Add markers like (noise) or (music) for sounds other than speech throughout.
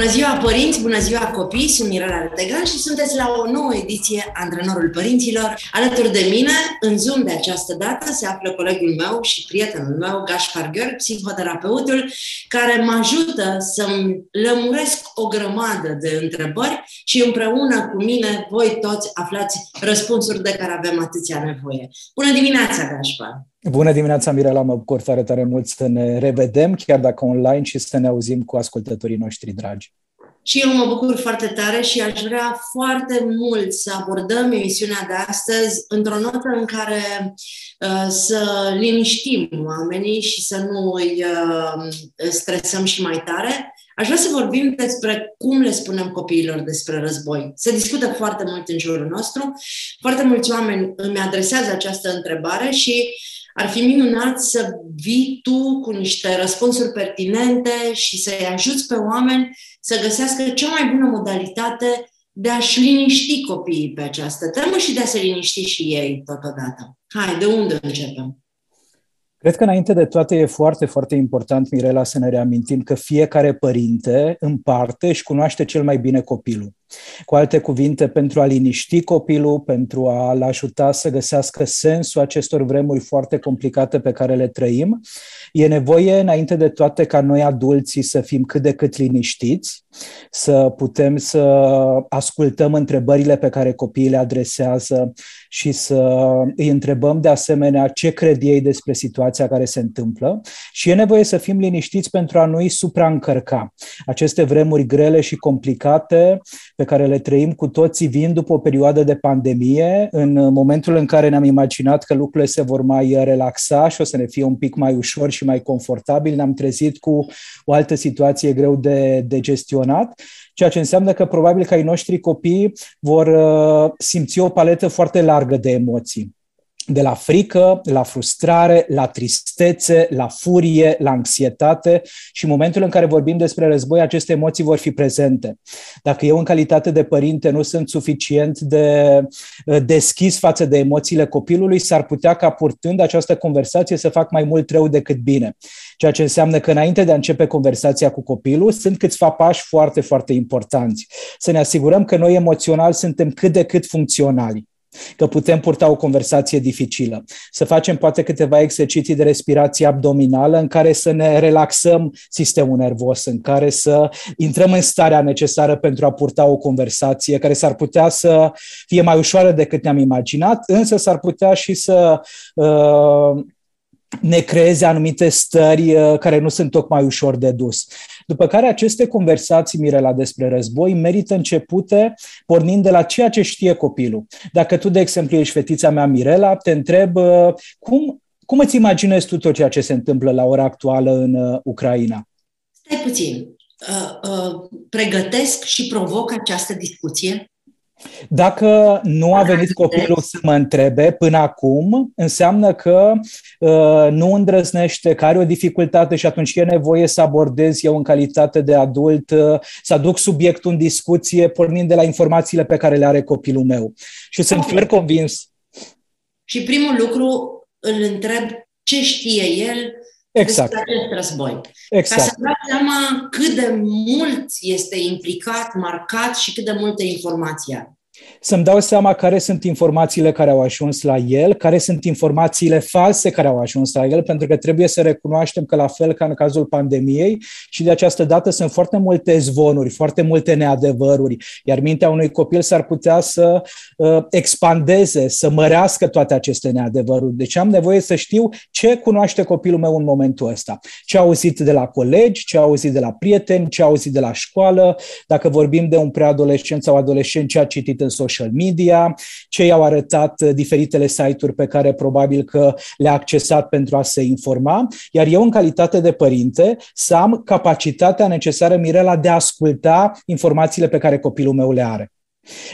Bună ziua părinți, bună ziua copii, sunt Mirela Retegan și sunteți la o nouă ediție Antrenorul Părinților. Alături de mine, în Zoom de această dată, se află colegul meu și prietenul meu, Gaspar Gheorg, psihoterapeutul, care mă ajută să-mi lămuresc o grămadă de întrebări și împreună cu mine voi toți aflați răspunsuri de care avem atâția nevoie. Bună dimineața, Gaspar! Bună dimineața, Mirela, mă bucur tare, tare mult să ne revedem, chiar dacă online, și să ne auzim cu ascultătorii noștri dragi. Și eu mă bucur foarte tare și aș vrea foarte mult să abordăm emisiunea de astăzi într-o notă în care uh, să liniștim oamenii și să nu îi uh, stresăm și mai tare. Aș vrea să vorbim despre cum le spunem copiilor despre război. Se discută foarte mult în jurul nostru. Foarte mulți oameni îmi adresează această întrebare și uh, ar fi minunat să vii tu cu niște răspunsuri pertinente și să-i ajuți pe oameni să găsească cea mai bună modalitate de a-și liniști copiii pe această temă și de a se liniști și ei totodată. Hai, de unde începem? Cred că înainte de toate e foarte, foarte important, Mirela, să ne reamintim că fiecare părinte în parte își cunoaște cel mai bine copilul. Cu alte cuvinte, pentru a liniști copilul, pentru a-l ajuta să găsească sensul acestor vremuri foarte complicate pe care le trăim, e nevoie, înainte de toate, ca noi adulții să fim cât de cât liniștiți, să putem să ascultăm întrebările pe care copiii le adresează și să îi întrebăm de asemenea ce cred ei despre situația care se întâmplă și e nevoie să fim liniștiți pentru a nu-i supraîncărca. Aceste vremuri grele și complicate pe care le trăim cu toții vin după o perioadă de pandemie, în momentul în care ne-am imaginat că lucrurile se vor mai relaxa și o să ne fie un pic mai ușor și mai confortabil, ne-am trezit cu o altă situație greu de, de gestionat ceea ce înseamnă că probabil că ai noștri copii vor uh, simți o paletă foarte largă de emoții de la frică, la frustrare, la tristețe, la furie, la anxietate și în momentul în care vorbim despre război, aceste emoții vor fi prezente. Dacă eu în calitate de părinte nu sunt suficient de uh, deschis față de emoțiile copilului, s-ar putea ca purtând această conversație să fac mai mult rău decât bine. Ceea ce înseamnă că înainte de a începe conversația cu copilul, sunt câțiva pași foarte, foarte importanți. Să ne asigurăm că noi emoțional suntem cât de cât funcționali că putem purta o conversație dificilă. Să facem poate câteva exerciții de respirație abdominală în care să ne relaxăm sistemul nervos, în care să intrăm în starea necesară pentru a purta o conversație care s-ar putea să fie mai ușoară decât ne-am imaginat, însă s-ar putea și să uh, ne creeze anumite stări uh, care nu sunt tocmai ușor de dus. După care aceste conversații, Mirela, despre război merită începute pornind de la ceea ce știe copilul. Dacă tu, de exemplu, ești fetița mea, Mirela, te întreb uh, cum, cum îți imaginezi tu tot ceea ce se întâmplă la ora actuală în uh, Ucraina? Stai puțin. Uh, uh, pregătesc și provoc această discuție dacă nu a venit copilul să mă întrebe până acum, înseamnă că uh, nu îndrăznește, că are o dificultate și atunci e nevoie să abordez eu în calitate de adult, uh, să aduc subiectul în discuție pornind de la informațiile pe care le are copilul meu. Și sunt okay. convins. Și primul lucru îl întreb ce știe el exact. despre acest război. Exact. Ca să dau seama cât de mult este implicat, marcat și cât de multă informație să-mi dau seama care sunt informațiile care au ajuns la el, care sunt informațiile false care au ajuns la el, pentru că trebuie să recunoaștem că la fel ca în cazul pandemiei și de această dată sunt foarte multe zvonuri, foarte multe neadevăruri, iar mintea unui copil s-ar putea să uh, expandeze, să mărească toate aceste neadevăruri. Deci am nevoie să știu ce cunoaște copilul meu în momentul ăsta, ce a auzit de la colegi, ce a auzit de la prieteni, ce a auzit de la școală, dacă vorbim de un preadolescent sau adolescent, ce a citit în social media, ce i-au arătat uh, diferitele site-uri pe care probabil că le-a accesat pentru a se informa, iar eu în calitate de părinte să am capacitatea necesară, Mirela, de a asculta informațiile pe care copilul meu le are.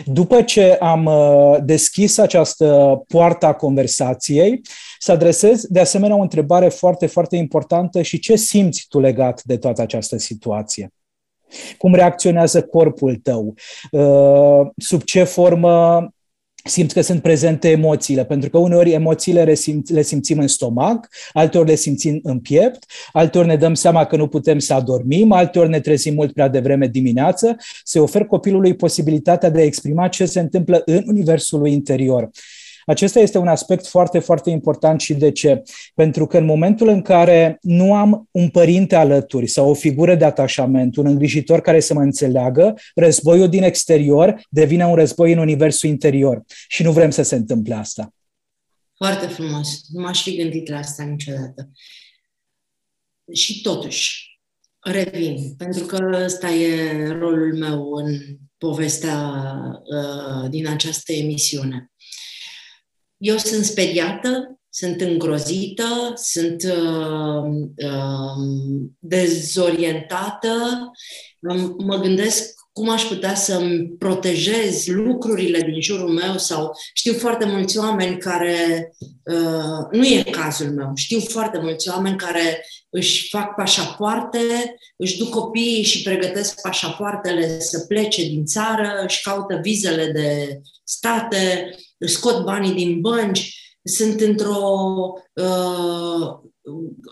După ce am uh, deschis această poartă a conversației, să adresez de asemenea o întrebare foarte, foarte importantă și ce simți tu legat de toată această situație? Cum reacționează corpul tău? Uh, sub ce formă simți că sunt prezente emoțiile, pentru că uneori emoțiile le, simț, le simțim în stomac, alteori le simțim în piept, alteori ne dăm seama că nu putem să adormim, alteori ne trezim mult prea devreme dimineață, se ofer copilului posibilitatea de a exprima ce se întâmplă în universul lui interior. Acesta este un aspect foarte, foarte important și de ce? Pentru că în momentul în care nu am un părinte alături sau o figură de atașament, un îngrijitor care să mă înțeleagă, războiul din exterior devine un război în universul interior și nu vrem să se întâmple asta. Foarte frumos. Nu m-aș fi gândit la asta niciodată. Și totuși, revin, pentru că ăsta e rolul meu în povestea uh, din această emisiune. Eu sunt speriată, sunt îngrozită, sunt uh, uh, dezorientată, mă gândesc cum aș putea să-mi protejez lucrurile din jurul meu sau știu foarte mulți oameni care, uh, nu e cazul meu, știu foarte mulți oameni care își fac pașapoarte, își duc copiii și pregătesc pașapoartele să plece din țară, își caută vizele de state, își scot banii din bănci, sunt într-o uh,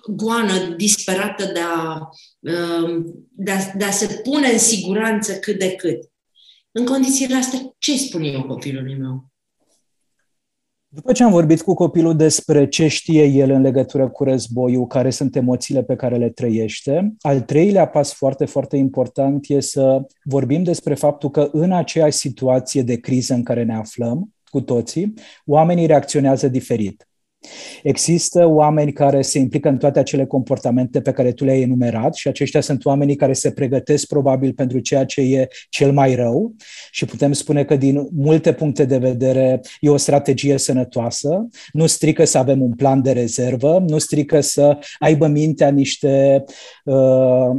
goană disperată de a, uh, de, a, de a se pune în siguranță cât de cât. În condițiile astea, ce spun eu copilului meu? După ce am vorbit cu copilul despre ce știe el în legătură cu războiul, care sunt emoțiile pe care le trăiește, al treilea pas foarte, foarte important e să vorbim despre faptul că în aceeași situație de criză în care ne aflăm, cu toții, oamenii reacționează diferit. Există oameni care se implică în toate acele comportamente pe care tu le-ai enumerat și aceștia sunt oamenii care se pregătesc probabil pentru ceea ce e cel mai rău și putem spune că din multe puncte de vedere e o strategie sănătoasă, nu strică să avem un plan de rezervă, nu strică să aibă mintea niște uh,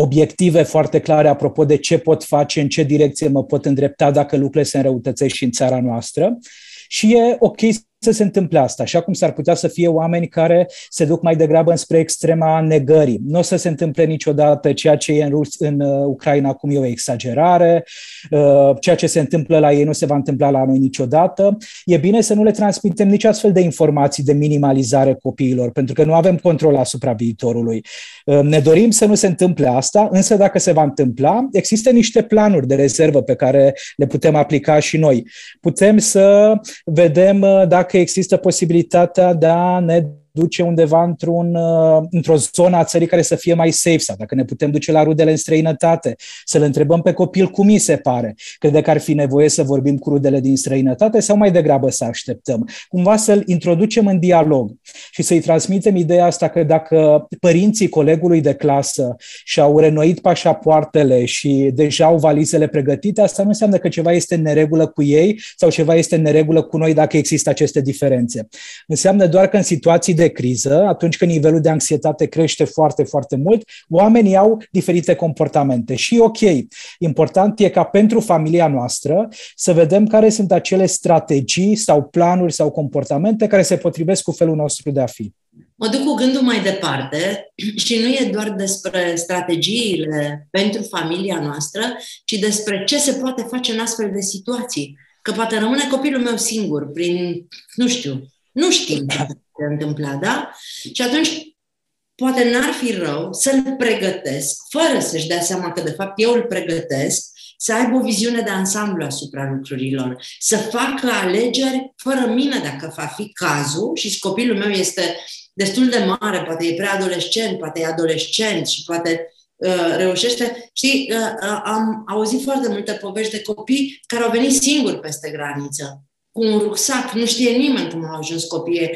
obiective foarte clare apropo de ce pot face, în ce direcție mă pot îndrepta dacă lucrurile se înrăutățesc și în țara noastră. Și e ok să se întâmple asta, așa cum s-ar putea să fie oameni care se duc mai degrabă înspre extrema negării. Nu o să se întâmple niciodată ceea ce e în, Rus, în uh, Ucraina acum e o exagerare, uh, ceea ce se întâmplă la ei nu se va întâmpla la noi niciodată. E bine să nu le transmitem nici astfel de informații de minimalizare copiilor, pentru că nu avem control asupra viitorului. Uh, ne dorim să nu se întâmple asta, însă dacă se va întâmpla, există niște planuri de rezervă pe care le putem aplica și noi. Putem să vedem dacă dacă există posibilitatea de a ne duce undeva într-un, uh, într-o zonă a țării care să fie mai safe sau dacă ne putem duce la rudele în străinătate, să-l întrebăm pe copil cum îi se pare. Crede că ar fi nevoie să vorbim cu rudele din străinătate sau mai degrabă să așteptăm? Cumva să-l introducem în dialog și să-i transmitem ideea asta că dacă părinții colegului de clasă și-au renoit pașapoartele și deja au valizele pregătite, asta nu înseamnă că ceva este în neregulă cu ei sau ceva este în neregulă cu noi dacă există aceste diferențe. Înseamnă doar că în situații de criză, atunci când nivelul de anxietate crește foarte, foarte mult, oamenii au diferite comportamente. Și ok, important e ca pentru familia noastră să vedem care sunt acele strategii sau planuri sau comportamente care se potrivesc cu felul nostru de a fi. Mă duc cu gândul mai departe (clears throat) și nu e doar despre strategiile pentru familia noastră, ci despre ce se poate face în astfel de situații. Că poate rămâne copilul meu singur prin, nu știu, nu știm (laughs) se întâmpla, da? Și atunci poate n-ar fi rău să-l pregătesc, fără să-și dea seama că de fapt eu îl pregătesc, să aibă o viziune de ansamblu asupra lucrurilor, să facă alegeri fără mine dacă va fi cazul și copilul meu este destul de mare, poate e preadolescent, poate e adolescent și poate uh, reușește. Știi, uh, uh, am auzit foarte multe povești de copii care au venit singuri peste graniță cu un rucsac, nu știe nimeni cum au ajuns copiii.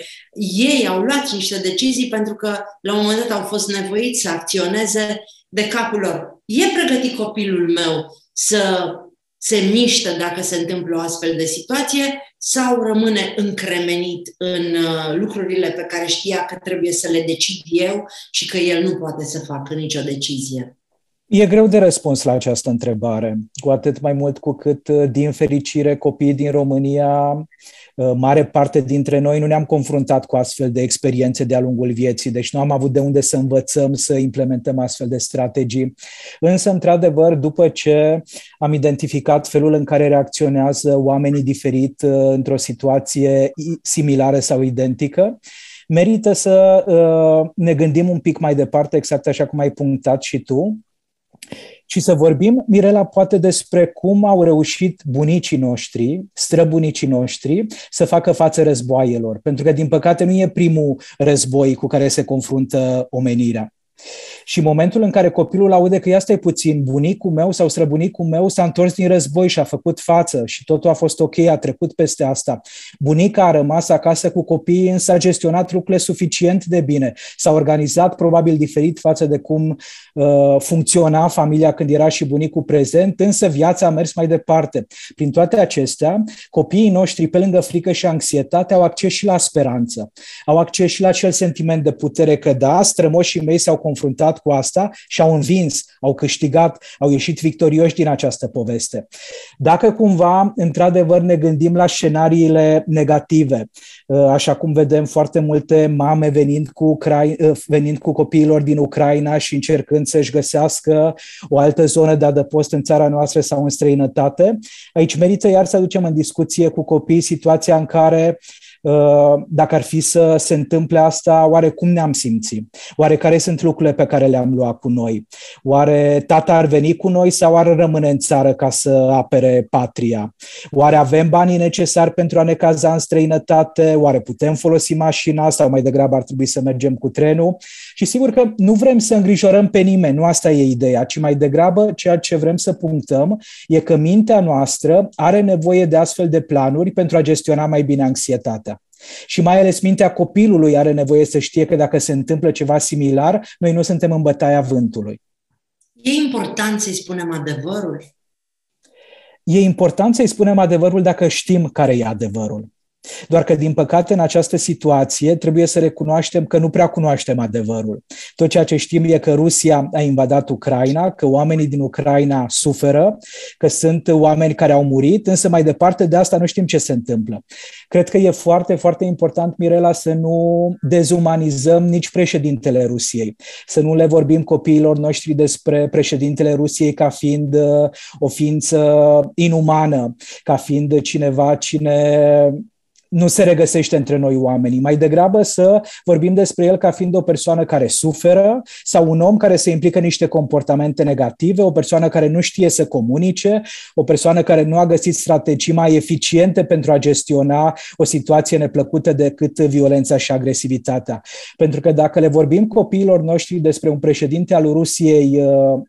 Ei au luat niște decizii pentru că la un moment dat au fost nevoiți să acționeze de capul lor. E pregătit copilul meu să se miște dacă se întâmplă o astfel de situație sau rămâne încremenit în uh, lucrurile pe care știa că trebuie să le decid eu și că el nu poate să facă nicio decizie? E greu de răspuns la această întrebare, cu atât mai mult cu cât, uh, din fericire, copiii din România, uh, mare parte dintre noi nu ne-am confruntat cu astfel de experiențe de-a lungul vieții, deci nu am avut de unde să învățăm să implementăm astfel de strategii. Însă, într-adevăr, după ce am identificat felul în care reacționează oamenii diferit uh, într-o situație similară sau identică, merită să ne gândim un pic mai departe, exact așa cum ai punctat și tu, și să vorbim, Mirela, poate despre cum au reușit bunicii noștri, străbunicii noștri, să facă față războaielor. Pentru că, din păcate, nu e primul război cu care se confruntă omenirea. Și momentul în care copilul aude că ia stai puțin, bunicul meu sau străbunicul meu s-a întors din război și a făcut față și totul a fost ok, a trecut peste asta. Bunica a rămas acasă cu copiii, însă a gestionat lucrurile suficient de bine. S-a organizat probabil diferit față de cum uh, funcționa familia când era și bunicul prezent, însă viața a mers mai departe. Prin toate acestea, copiii noștri, pe lângă frică și anxietate, au acces și la speranță. Au acces și la acel sentiment de putere că da, strămoșii mei s-au confruntat cu asta și au învins, au câștigat, au ieșit victorioși din această poveste. Dacă cumva, într-adevăr, ne gândim la scenariile negative, ă, așa cum vedem foarte multe mame venind cu, Ucra- ă, venind cu copiilor din Ucraina și încercând să-și găsească o altă zonă de adăpost în țara noastră sau în străinătate, aici merită iar să aducem în discuție cu copiii situația în care Uh, dacă ar fi să se întâmple asta, oare cum ne-am simțit? Oare care sunt lucrurile pe care le-am luat cu noi? Oare tata ar veni cu noi sau ar rămâne în țară ca să apere patria? Oare avem banii necesari pentru a ne caza în străinătate? Oare putem folosi mașina sau mai degrabă ar trebui să mergem cu trenul? Și sigur că nu vrem să îngrijorăm pe nimeni, nu asta e ideea, ci mai degrabă ceea ce vrem să punctăm e că mintea noastră are nevoie de astfel de planuri pentru a gestiona mai bine anxietatea. Și mai ales mintea copilului are nevoie să știe că dacă se întâmplă ceva similar, noi nu suntem în bătaia vântului. E important să-i spunem adevărul? E important să-i spunem adevărul dacă știm care e adevărul. Doar că, din păcate, în această situație trebuie să recunoaștem că nu prea cunoaștem adevărul. Tot ceea ce știm e că Rusia a invadat Ucraina, că oamenii din Ucraina suferă, că sunt oameni care au murit, însă mai departe de asta nu știm ce se întâmplă. Cred că e foarte, foarte important, Mirela, să nu dezumanizăm nici președintele Rusiei, să nu le vorbim copiilor noștri despre președintele Rusiei ca fiind uh, o ființă inumană, ca fiind cineva cine nu se regăsește între noi oamenii. Mai degrabă să vorbim despre el ca fiind o persoană care suferă sau un om care se implică în niște comportamente negative, o persoană care nu știe să comunice, o persoană care nu a găsit strategii mai eficiente pentru a gestiona o situație neplăcută decât violența și agresivitatea. Pentru că dacă le vorbim copiilor noștri despre un președinte al Rusiei uh,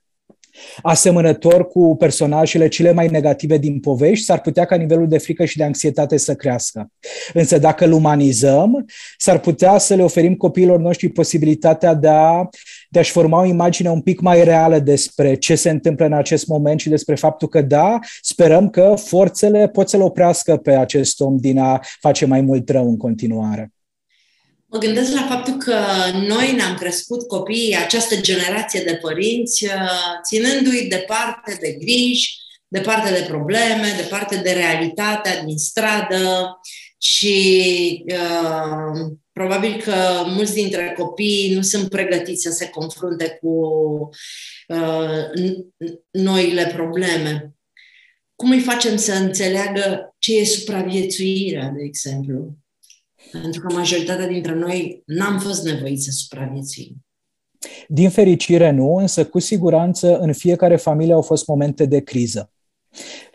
asemănător cu personajele cele mai negative din povești, s-ar putea ca nivelul de frică și de anxietate să crească. Însă dacă îl umanizăm, s-ar putea să le oferim copiilor noștri posibilitatea de, a, de a-și forma o imagine un pic mai reală despre ce se întâmplă în acest moment și despre faptul că, da, sperăm că forțele pot să-l oprească pe acest om din a face mai mult rău în continuare. Mă gândesc la faptul că noi ne-am crescut copiii, această generație de părinți, uh, ținându-i departe de griji, departe de probleme, departe de realitatea din stradă și uh, probabil că mulți dintre copii nu sunt pregătiți să se confrunte cu uh, noile probleme. Cum îi facem să înțeleagă ce e supraviețuirea, de exemplu? Pentru că majoritatea dintre noi n-am fost nevoiți să supraviețuim. Din fericire nu, însă cu siguranță în fiecare familie au fost momente de criză.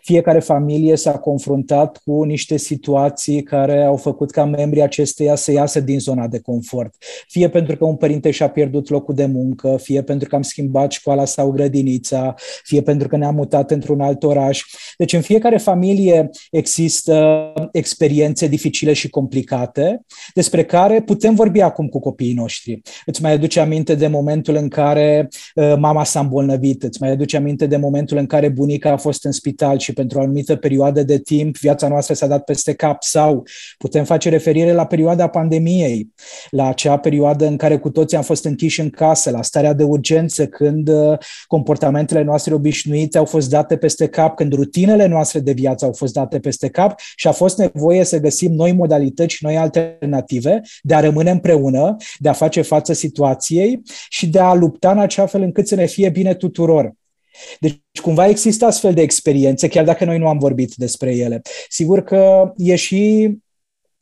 Fiecare familie s-a confruntat cu niște situații care au făcut ca membrii acesteia să iasă din zona de confort. Fie pentru că un părinte și-a pierdut locul de muncă, fie pentru că am schimbat școala sau grădinița, fie pentru că ne-am mutat într-un alt oraș. Deci în fiecare familie există experiențe dificile și complicate despre care putem vorbi acum cu copiii noștri. Îți mai aduce aminte de momentul în care uh, mama s-a îmbolnăvit, îți mai aduce aminte de momentul în care bunica a fost în spital și pentru o anumită perioadă de timp viața noastră s-a dat peste cap sau putem face referire la perioada pandemiei, la acea perioadă în care cu toții am fost închiși în casă, la starea de urgență, când uh, comportamentele noastre obișnuite au fost date peste cap, când rutinele noastre de viață au fost date peste cap și a fost nevoie să găsim noi modalități și noi alternative de a rămâne împreună, de a face față situației și de a lupta în acea fel încât să ne fie bine tuturor. Deci cumva există astfel de experiențe, chiar dacă noi nu am vorbit despre ele. Sigur că e și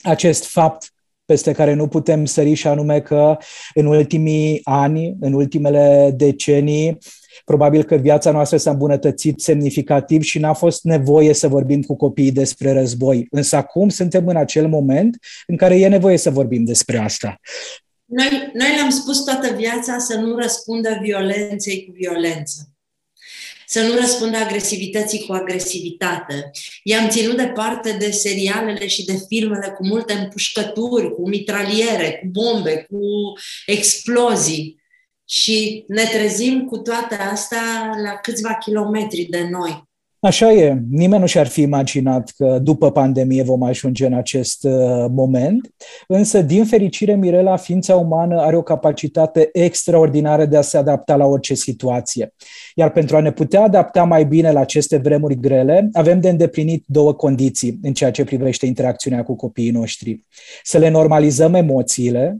acest fapt peste care nu putem sări și anume că în ultimii ani, în ultimele decenii, probabil că viața noastră s-a îmbunătățit semnificativ și n-a fost nevoie să vorbim cu copiii despre război. Însă acum suntem în acel moment în care e nevoie să vorbim despre asta. Noi, noi le-am spus toată viața să nu răspundă violenței cu violență să nu răspundă agresivității cu agresivitate. I-am ținut departe de serialele și de filmele cu multe împușcături, cu mitraliere, cu bombe, cu explozii. Și ne trezim cu toate astea la câțiva kilometri de noi. Așa e. Nimeni nu și-ar fi imaginat că după pandemie vom ajunge în acest uh, moment, însă, din fericire, Mirela, ființa umană are o capacitate extraordinară de a se adapta la orice situație. Iar pentru a ne putea adapta mai bine la aceste vremuri grele, avem de îndeplinit două condiții în ceea ce privește interacțiunea cu copiii noștri. Să le normalizăm emoțiile,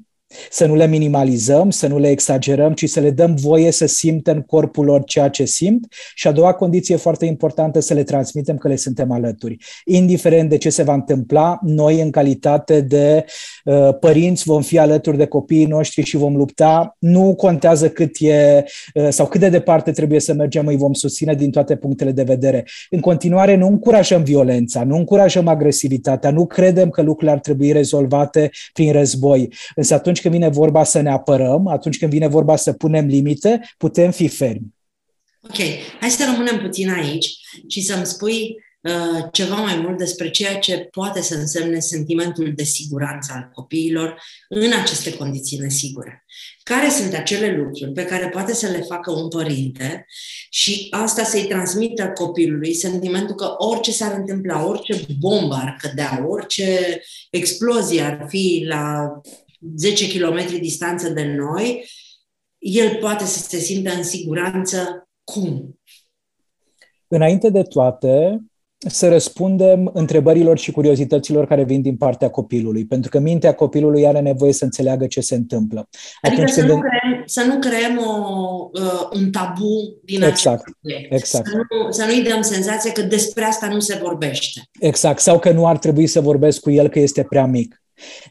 să nu le minimalizăm, să nu le exagerăm, ci să le dăm voie să simtă în corpul lor ceea ce simt și a doua condiție foarte importantă, să le transmitem că le suntem alături. Indiferent de ce se va întâmpla, noi în calitate de uh, părinți vom fi alături de copiii noștri și vom lupta. Nu contează cât e uh, sau cât de departe trebuie să mergem, îi vom susține din toate punctele de vedere. În continuare, nu încurajăm violența, nu încurajăm agresivitatea, nu credem că lucrurile ar trebui rezolvate prin război. Însă atunci atunci când vine vorba să ne apărăm, atunci când vine vorba să punem limite, putem fi fermi. Ok, hai să rămânem puțin aici și să-mi spui uh, ceva mai mult despre ceea ce poate să însemne sentimentul de siguranță al copiilor în aceste condiții nesigure. Care sunt acele lucruri pe care poate să le facă un părinte și asta să-i transmită copilului sentimentul că orice s-ar întâmpla, orice bombă ar cădea, orice explozie ar fi la 10 km distanță de noi, el poate să se simtă în siguranță cum? Înainte de toate, să răspundem întrebărilor și curiozităților care vin din partea copilului, pentru că mintea copilului are nevoie să înțeleagă ce se întâmplă. Adică Atunci să, când... nu creăm, să nu creăm o, uh, un tabu din exact, acest exact. Să, nu, să nu-i dăm senzația că despre asta nu se vorbește. Exact, sau că nu ar trebui să vorbesc cu el că este prea mic.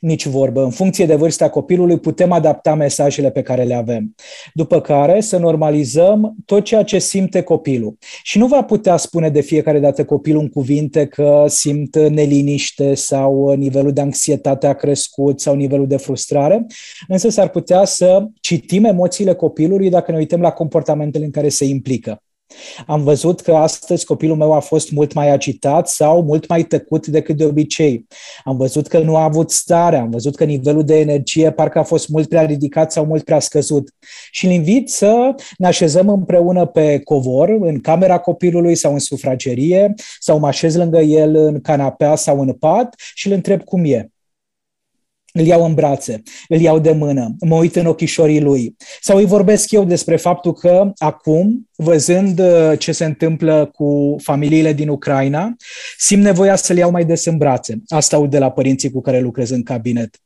Nici vorbă. În funcție de vârsta copilului putem adapta mesajele pe care le avem. După care să normalizăm tot ceea ce simte copilul. Și nu va putea spune de fiecare dată copilul în cuvinte că simt neliniște sau nivelul de anxietate a crescut sau nivelul de frustrare, însă s-ar putea să citim emoțiile copilului dacă ne uităm la comportamentele în care se implică. Am văzut că astăzi copilul meu a fost mult mai agitat sau mult mai tăcut decât de obicei. Am văzut că nu a avut stare, am văzut că nivelul de energie parcă a fost mult prea ridicat sau mult prea scăzut. Și îl invit să ne așezăm împreună pe covor, în camera copilului sau în sufragerie, sau mă așez lângă el în canapea sau în pat și îl întreb cum e îl iau în brațe, îl iau de mână, mă uit în ochișorii lui. Sau îi vorbesc eu despre faptul că acum, văzând uh, ce se întâmplă cu familiile din Ucraina, simt nevoia să-l iau mai des în brațe. Asta aud de la părinții cu care lucrez în cabinet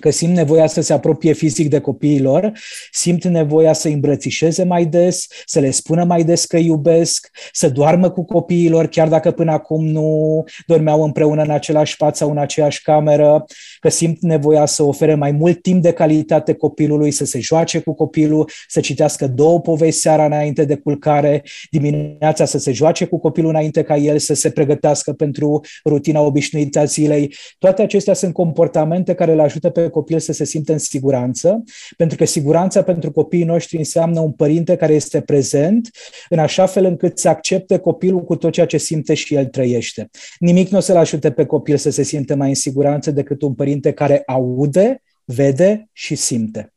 că simt nevoia să se apropie fizic de copiilor, simt nevoia să îi îmbrățișeze mai des, să le spună mai des că iubesc, să doarmă cu copiilor, chiar dacă până acum nu dormeau împreună în același pat sau în aceeași cameră, că simt nevoia să ofere mai mult timp de calitate copilului, să se joace cu copilul, să citească două povești seara înainte de culcare, dimineața să se joace cu copilul înainte ca el să se pregătească pentru rutina obișnuită a zilei. Toate acestea sunt comportamente care le ajută pe copil să se simtă în siguranță, pentru că siguranța pentru copiii noștri înseamnă un părinte care este prezent, în așa fel încât să accepte copilul cu tot ceea ce simte și el trăiește. Nimic nu o să-l ajute pe copil să se simtă mai în siguranță decât un părinte care aude, vede și simte.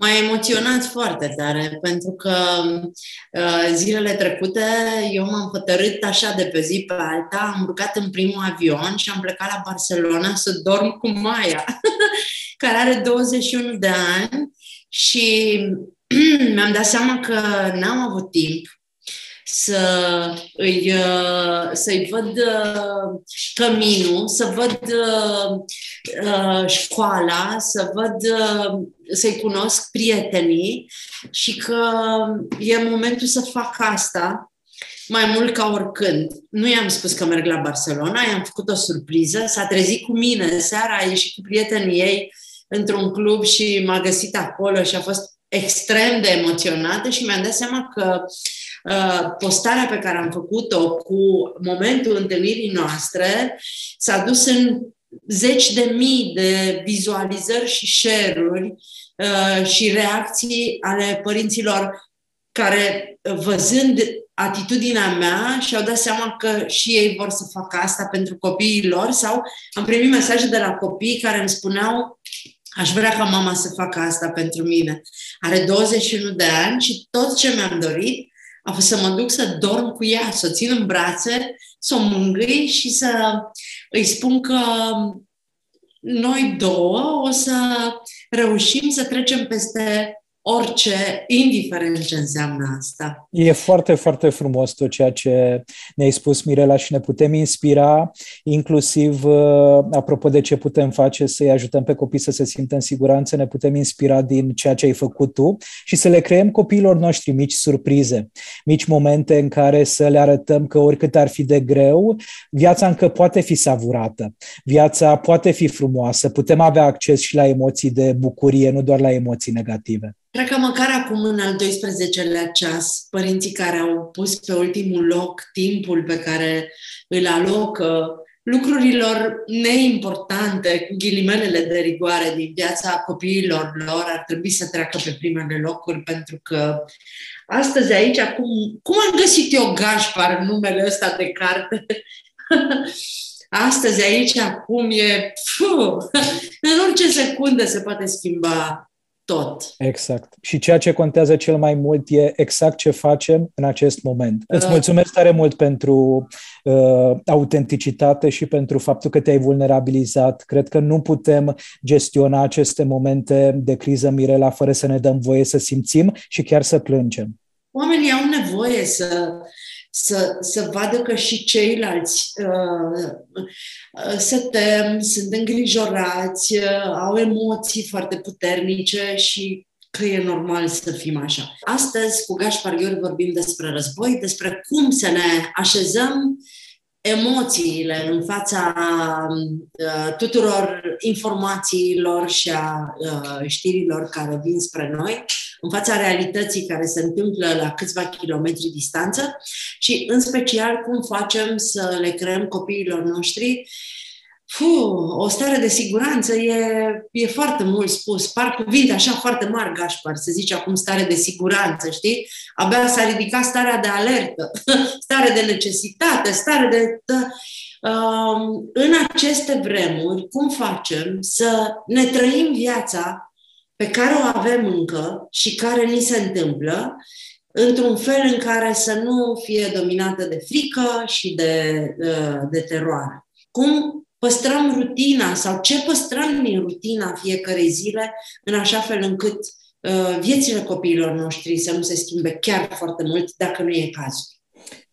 M-a emoționat foarte tare, pentru că uh, zilele trecute eu m-am hotărât așa de pe zi pe alta, am urcat în primul avion și am plecat la Barcelona să dorm cu Maia, (laughs) care are 21 de ani și (clears throat) mi-am dat seama că n-am avut timp să îi, uh, să-i văd uh, căminul, să văd uh, școala, să văd, să-i cunosc prietenii și că e momentul să fac asta mai mult ca oricând. Nu i-am spus că merg la Barcelona, i-am făcut o surpriză, s-a trezit cu mine seara, a ieșit cu prietenii ei într-un club și m-a găsit acolo și a fost extrem de emoționată și mi-am dat seama că uh, postarea pe care am făcut-o cu momentul întâlnirii noastre s-a dus în zeci de mii de vizualizări și share-uri uh, și reacții ale părinților care, văzând atitudinea mea, și-au dat seama că și ei vor să facă asta pentru copiii lor sau am primit mesaje de la copii care îmi spuneau Aș vrea ca mama să facă asta pentru mine. Are 21 de ani și tot ce mi-am dorit a fost să mă duc să dorm cu ea, să o țin în brațe, să o mângâi și să îi spun că noi două o să reușim să trecem peste orice, indiferent ce înseamnă asta. E foarte, foarte frumos tot ceea ce ne-ai spus, Mirela, și ne putem inspira, inclusiv, uh, apropo de ce putem face să-i ajutăm pe copii să se simtă în siguranță, ne putem inspira din ceea ce ai făcut tu și să le creăm copiilor noștri mici surprize, mici momente în care să le arătăm că oricât ar fi de greu, viața încă poate fi savurată, viața poate fi frumoasă, putem avea acces și la emoții de bucurie, nu doar la emoții negative. Cred că măcar acum, în al 12-lea ceas, părinții care au pus pe ultimul loc timpul pe care îl alocă lucrurilor neimportante, cu ghilimelele de rigoare din viața copiilor lor, ar trebui să treacă pe primele locuri, pentru că astăzi aici, acum, cum am găsit eu Gașpar numele ăsta de carte? (laughs) astăzi aici, acum e... Puh, în orice secundă se poate schimba tot. Exact. Și ceea ce contează cel mai mult e exact ce facem în acest moment. Uh. Îți mulțumesc tare mult pentru uh, autenticitate și pentru faptul că te-ai vulnerabilizat. Cred că nu putem gestiona aceste momente de criză, Mirela, fără să ne dăm voie să simțim și chiar să plângem. Oamenii au nevoie să să, să vadă că și ceilalți uh, uh, se tem, sunt îngrijorați, uh, au emoții foarte puternice și că e normal să fim așa. Astăzi, cu Gașpar Gheori, vorbim despre război, despre cum să ne așezăm emoțiile în fața uh, tuturor informațiilor și a uh, știrilor care vin spre noi, în fața realității care se întâmplă la câțiva kilometri distanță și, în special, cum facem să le creăm copiilor noștri Fuh, o stare de siguranță e, e foarte mult spus. Par cuvinte așa foarte mari, Gașpar, se zice acum stare de siguranță, știi? Abia s-a ridicat starea de alertă, (laughs) stare de necesitate, stare de... Um, în aceste vremuri, cum facem să ne trăim viața pe care o avem încă și care ni se întâmplă, într-un fel în care să nu fie dominată de frică și de, uh, de teroare. Cum păstrăm rutina sau ce păstrăm din rutina fiecarei zile în așa fel încât uh, viețile copiilor noștri să nu se schimbe chiar foarte mult dacă nu e cazul.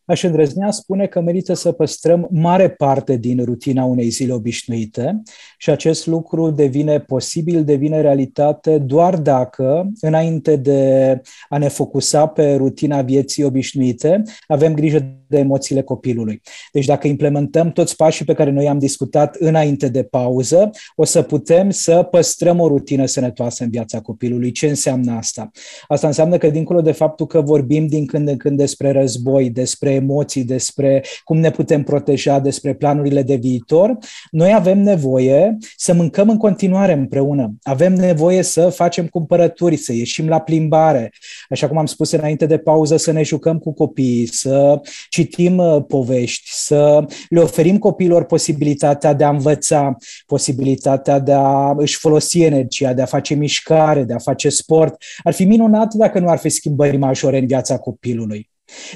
Aș îndrăznea spune că merită să păstrăm mare parte din rutina unei zile obișnuite și acest lucru devine posibil, devine realitate doar dacă, înainte de a ne focusa pe rutina vieții obișnuite, avem grijă de emoțiile copilului. Deci dacă implementăm toți pașii pe care noi am discutat înainte de pauză, o să putem să păstrăm o rutină sănătoasă în viața copilului. Ce înseamnă asta? Asta înseamnă că dincolo de faptul că vorbim din când în când despre război, despre emoții, despre cum ne putem proteja, despre planurile de viitor, noi avem nevoie să mâncăm în continuare împreună. Avem nevoie să facem cumpărături, să ieșim la plimbare, așa cum am spus înainte de pauză, să ne jucăm cu copiii, să citim uh, povești, să le oferim copiilor posibilitatea de a învăța, posibilitatea de a își folosi energia, de a face mișcare, de a face sport. Ar fi minunat dacă nu ar fi schimbări majore în viața copilului.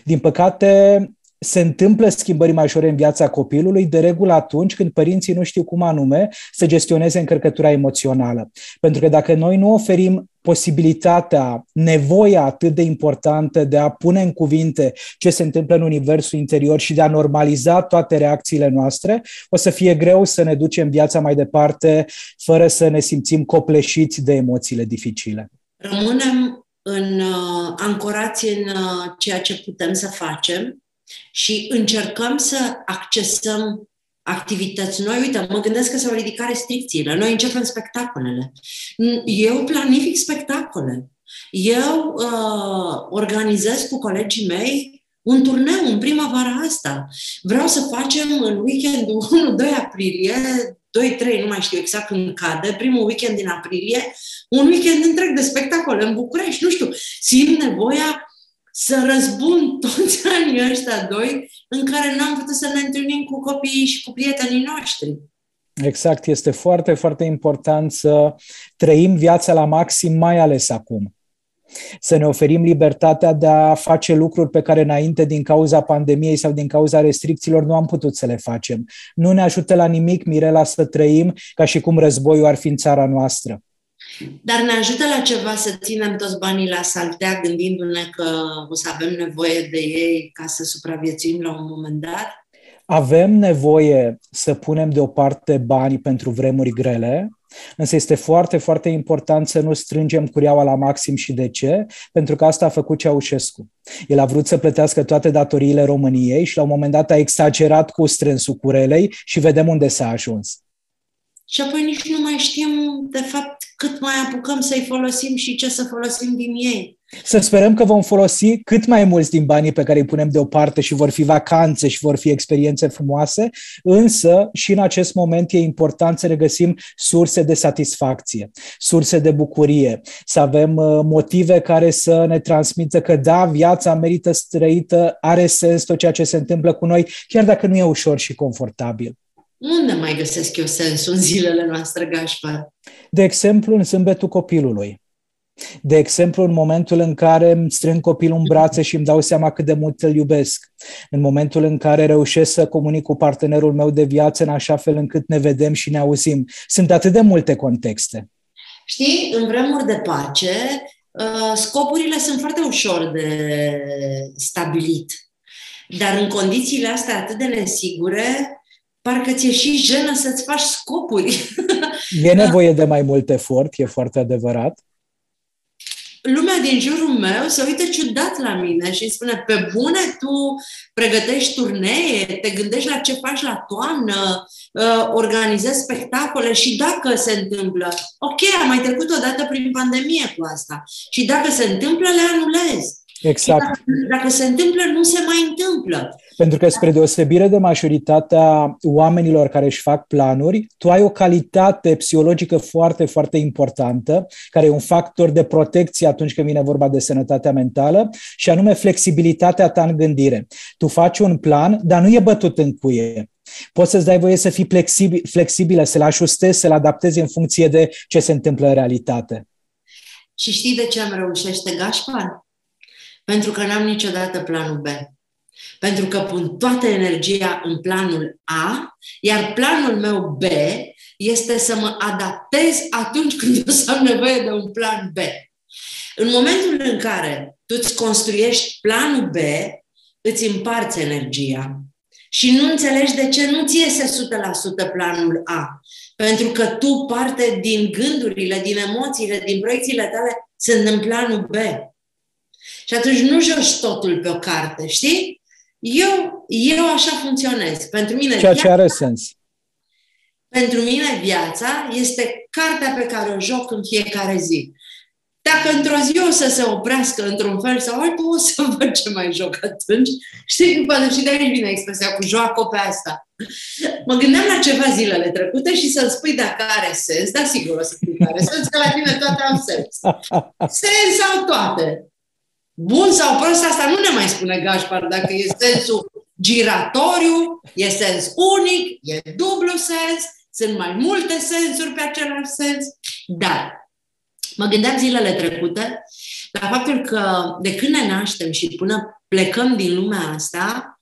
Din păcate, se întâmplă schimbări majore în viața copilului, de regulă atunci când părinții nu știu cum anume să gestioneze încărcătura emoțională. Pentru că dacă noi nu oferim posibilitatea, nevoia atât de importantă de a pune în cuvinte ce se întâmplă în universul interior și de a normaliza toate reacțiile noastre, o să fie greu să ne ducem viața mai departe fără să ne simțim copleșiți de emoțiile dificile. Rămânem în, uh, ancorați în uh, ceea ce putem să facem și încercăm să accesăm activități noi. Uite, mă gândesc că s-au ridicat restricțiile. Noi începem spectacolele. Eu planific spectacole. Eu uh, organizez cu colegii mei un turneu în primăvara asta. Vreau să facem în weekendul (laughs) 1-2 aprilie, 2-3, nu mai știu exact când cade, primul weekend din aprilie, un weekend întreg de spectacole în București. Nu știu, simt nevoia să răzbun toți (laughs) anii ăștia doi în care n-am putut să ne întâlnim cu copiii și cu prietenii noștri. Exact, este foarte, foarte important să trăim viața la maxim, mai ales acum. Să ne oferim libertatea de a face lucruri pe care înainte, din cauza pandemiei sau din cauza restricțiilor, nu am putut să le facem. Nu ne ajută la nimic, Mirela, să trăim ca și cum războiul ar fi în țara noastră. Dar ne ajută la ceva să ținem toți banii la saltea, gândindu-ne că o să avem nevoie de ei ca să supraviețuim la un moment dat? Avem nevoie să punem deoparte bani pentru vremuri grele, însă este foarte, foarte important să nu strângem cureaua la maxim și de ce? Pentru că asta a făcut Ceaușescu. El a vrut să plătească toate datoriile României și la un moment dat a exagerat cu strânsul curelei și vedem unde s-a ajuns. Și apoi nici nu mai știm, de fapt, cât mai apucăm să-i folosim și ce să folosim din ei. Să sperăm că vom folosi cât mai mulți din banii pe care îi punem deoparte și vor fi vacanțe și vor fi experiențe frumoase, însă și în acest moment e important să regăsim surse de satisfacție, surse de bucurie, să avem uh, motive care să ne transmită că da, viața merită străită, are sens tot ceea ce se întâmplă cu noi, chiar dacă nu e ușor și confortabil. Unde mai găsesc eu sensul în zilele noastre, Gașpar? De exemplu, în zâmbetul copilului. De exemplu, în momentul în care îmi strâng copilul în brațe și îmi dau seama cât de mult îl iubesc. În momentul în care reușesc să comunic cu partenerul meu de viață în așa fel încât ne vedem și ne auzim. Sunt atât de multe contexte. Știi, în vremuri de pace, uh, scopurile sunt foarte ușor de stabilit. Dar în condițiile astea atât de nesigure, parcă ți-e și jenă să-ți faci scopuri. (laughs) E nevoie de mai mult efort, e foarte adevărat. Lumea din jurul meu se uită ciudat la mine și spune, pe bune, tu pregătești turnee, te gândești la ce faci la toamnă, uh, organizezi spectacole și dacă se întâmplă, ok, am mai trecut o dată prin pandemie cu asta și dacă se întâmplă, le anulezi. Exact. Dacă, dacă se întâmplă, nu se mai întâmplă. Pentru că, spre deosebire de majoritatea oamenilor care își fac planuri, tu ai o calitate psihologică foarte, foarte importantă, care e un factor de protecție atunci când vine vorba de sănătatea mentală, și anume flexibilitatea ta în gândire. Tu faci un plan, dar nu e bătut în cuie. Poți să-ți dai voie să fii flexibil, flexibilă, să-l ajustezi, să-l adaptezi în funcție de ce se întâmplă în realitate. Și știi de ce îmi reușește Gașpar? Pentru că n-am niciodată planul B. Pentru că pun toată energia în planul A, iar planul meu B este să mă adaptez atunci când o să am nevoie de un plan B. În momentul în care tu îți construiești planul B, îți împarți energia și nu înțelegi de ce nu ți iese 100% planul A. Pentru că tu parte din gândurile, din emoțiile, din proiecțiile tale sunt în planul B. Și atunci nu joci totul pe o carte, știi? Eu, eu așa funcționez. Pentru mine Ceea ce are sens. Pentru mine viața este cartea pe care o joc în fiecare zi. Dacă într-o zi o să se oprească într-un fel sau altul, o să (laughs) văd ce mai joc atunci. Știi, poate și de aici vine expresia cu joacă pe asta. Mă gândeam la ceva zilele trecute și să-ți spui dacă are sens, dar sigur o să spui că are sens, că la tine toate au sens. (laughs) Sens au toate. Bun sau prost, asta nu ne mai spune Gașpar, dacă e sensul giratoriu, e sens unic, e dublu sens, sunt mai multe sensuri pe același sens, dar mă gândeam zilele trecute la faptul că de când ne naștem și până plecăm din lumea asta,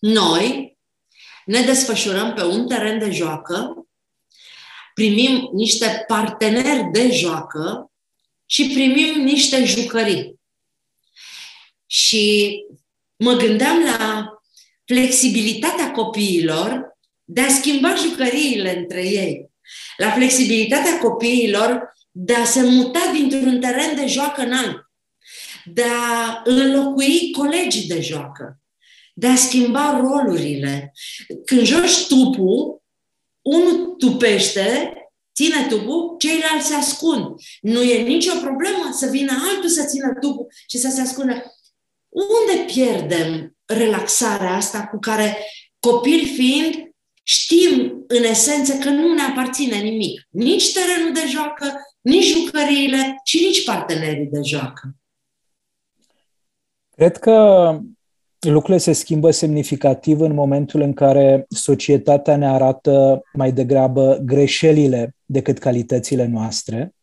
noi ne desfășurăm pe un teren de joacă, primim niște parteneri de joacă și primim niște jucării. Și mă gândeam la flexibilitatea copiilor de a schimba jucăriile între ei, la flexibilitatea copiilor de a se muta dintr-un teren de joacă în alt, de a înlocui colegii de joacă, de a schimba rolurile. Când joci tupul, unul tupește, ține tubul, ceilalți se ascund. Nu e nicio problemă să vină altul să țină tubul și să se ascundă. Unde pierdem relaxarea asta cu care, copil fiind, știm în esență că nu ne aparține nimic. Nici terenul de joacă, nici jucăriile și nici partenerii de joacă. Cred că lucrurile se schimbă semnificativ în momentul în care societatea ne arată mai degrabă greșelile decât calitățile noastre.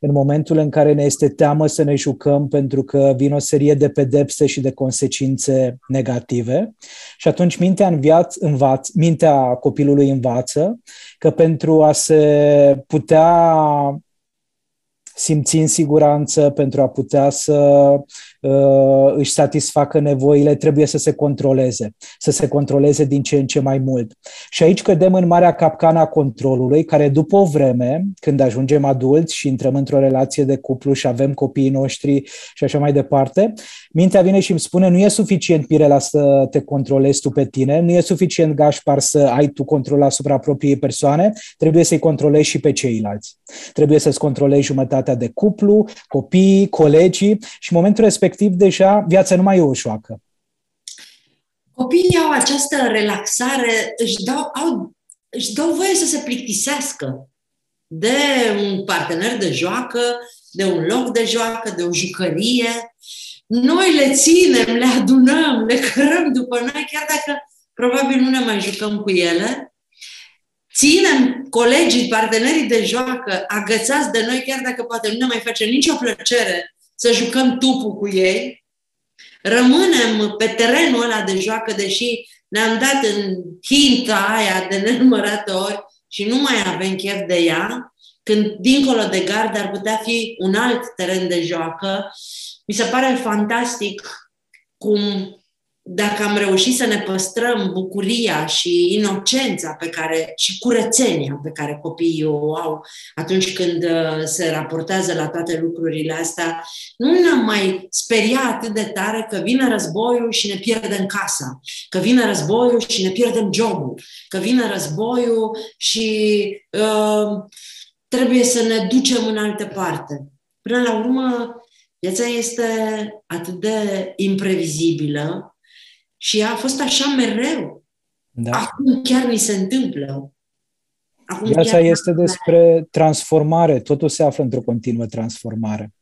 În momentul în care ne este teamă să ne jucăm pentru că vin o serie de pedepse și de consecințe negative. Și atunci mintea, înviaț, învaț, mintea copilului învață că pentru a se putea simți în siguranță, pentru a putea să uh, își satisfacă nevoile, trebuie să se controleze, să se controleze din ce în ce mai mult. Și aici cădem în marea capcana controlului, care după o vreme, când ajungem adulți și intrăm într-o relație de cuplu și avem copiii noștri și așa mai departe, mintea vine și îmi spune, nu e suficient, Mirela, să te controlezi tu pe tine, nu e suficient, Gașpar, să ai tu control asupra propriei persoane, trebuie să-i controlezi și pe ceilalți. Trebuie să-ți controlezi jumătatea de cuplu, copiii, colegii și în momentul respectiv respectiv deja viața nu mai e o șoacă. Copiii au această relaxare, își dau, au, își dau voie să se plictisească de un partener de joacă, de un loc de joacă, de o jucărie. Noi le ținem, le adunăm, le cărăm după noi, chiar dacă probabil nu ne mai jucăm cu ele. Ținem colegii, partenerii de joacă agățați de noi, chiar dacă poate nu ne mai face nicio plăcere să jucăm tupul cu ei, rămânem pe terenul ăla de joacă, deși ne-am dat în hinta aia de nenumărate ori și nu mai avem chef de ea, când dincolo de gard ar putea fi un alt teren de joacă. Mi se pare fantastic cum dacă am reușit să ne păstrăm bucuria și inocența pe care, și curățenia pe care copiii o au atunci când uh, se raportează la toate lucrurile astea, nu ne-am mai speriat atât de tare că vine războiul și ne pierdem casa, că vine războiul și ne pierdem jobul, că vine războiul și uh, trebuie să ne ducem în altă parte. Până la urmă, viața este atât de imprevizibilă și a fost așa mereu. Da. Acum chiar mi se întâmplă. Acum Viața este despre transformare. Totul se află într-o continuă transformare.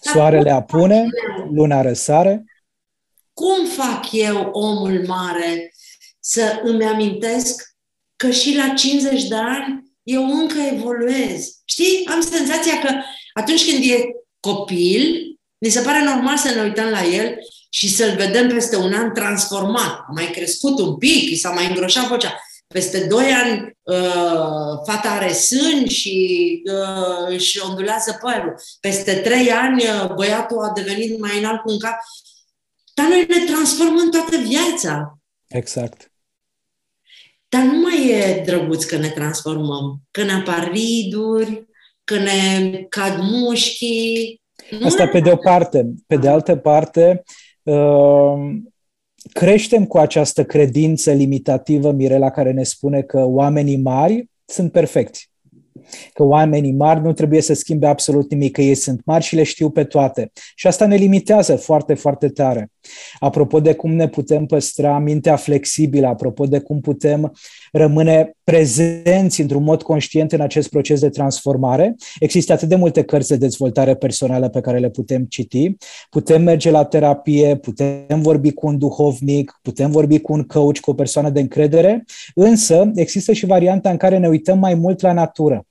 Soarele apune, luna răsare. Cum fac eu, omul mare, să îmi amintesc că și la 50 de ani eu încă evoluez? Știi? Am senzația că atunci când e copil, mi se pare normal să ne uităm la el și să-l vedem peste un an transformat. A mai crescut un pic, s-a mai îngroșat vocea. Peste doi ani uh, fata are sâni și uh, își ondulează părul. Peste trei ani uh, băiatul a devenit mai înalt cu un cap. Dar noi ne transformăm toată viața. Exact. Dar nu mai e drăguț că ne transformăm. Că ne apar riduri, că ne cad mușchii. Asta pe de o parte. Pe de altă parte, Ehm, creștem cu această credință limitativă, Mirela, care ne spune că oamenii mari sunt perfecți. că oamenii mari nu trebuie să schimbe absolut nimic, că ei sunt mari și le știu pe toate. Și asta ne limitează foarte, foarte tare. Apropo de cum ne putem păstra mintea flexibilă, apropo de cum putem rămâne prezenți într-un mod conștient în acest proces de transformare, există atât de multe cărți de dezvoltare personală pe care le putem citi, putem merge la terapie, putem vorbi cu un duhovnic, putem vorbi cu un coach, cu o persoană de încredere, însă există și varianta în care ne uităm mai mult la natură.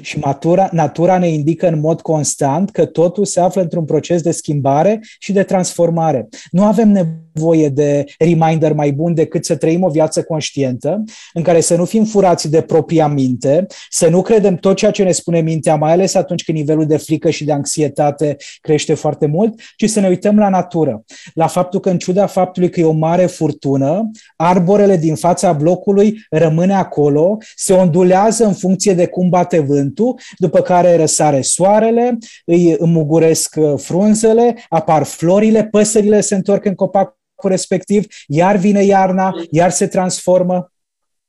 Și natura, natura ne indică în mod constant că totul se află într-un proces de schimbare și de transformare. Nu avem nevoie de reminder mai bun decât să trăim o viață conștientă, în care să nu fim furați de propria minte, să nu credem tot ceea ce ne spune mintea, mai ales atunci când nivelul de frică și de anxietate crește foarte mult, ci să ne uităm la natură, la faptul că în ciuda faptului că e o mare furtună, arborele din fața blocului rămâne acolo, se ondulează în funcție de cum bate vântul, după care răsare soarele, îi îmuguresc uh, frunzele, apar florile, păsările se întorc în copacul respectiv, iar vine iarna, iar se transformă.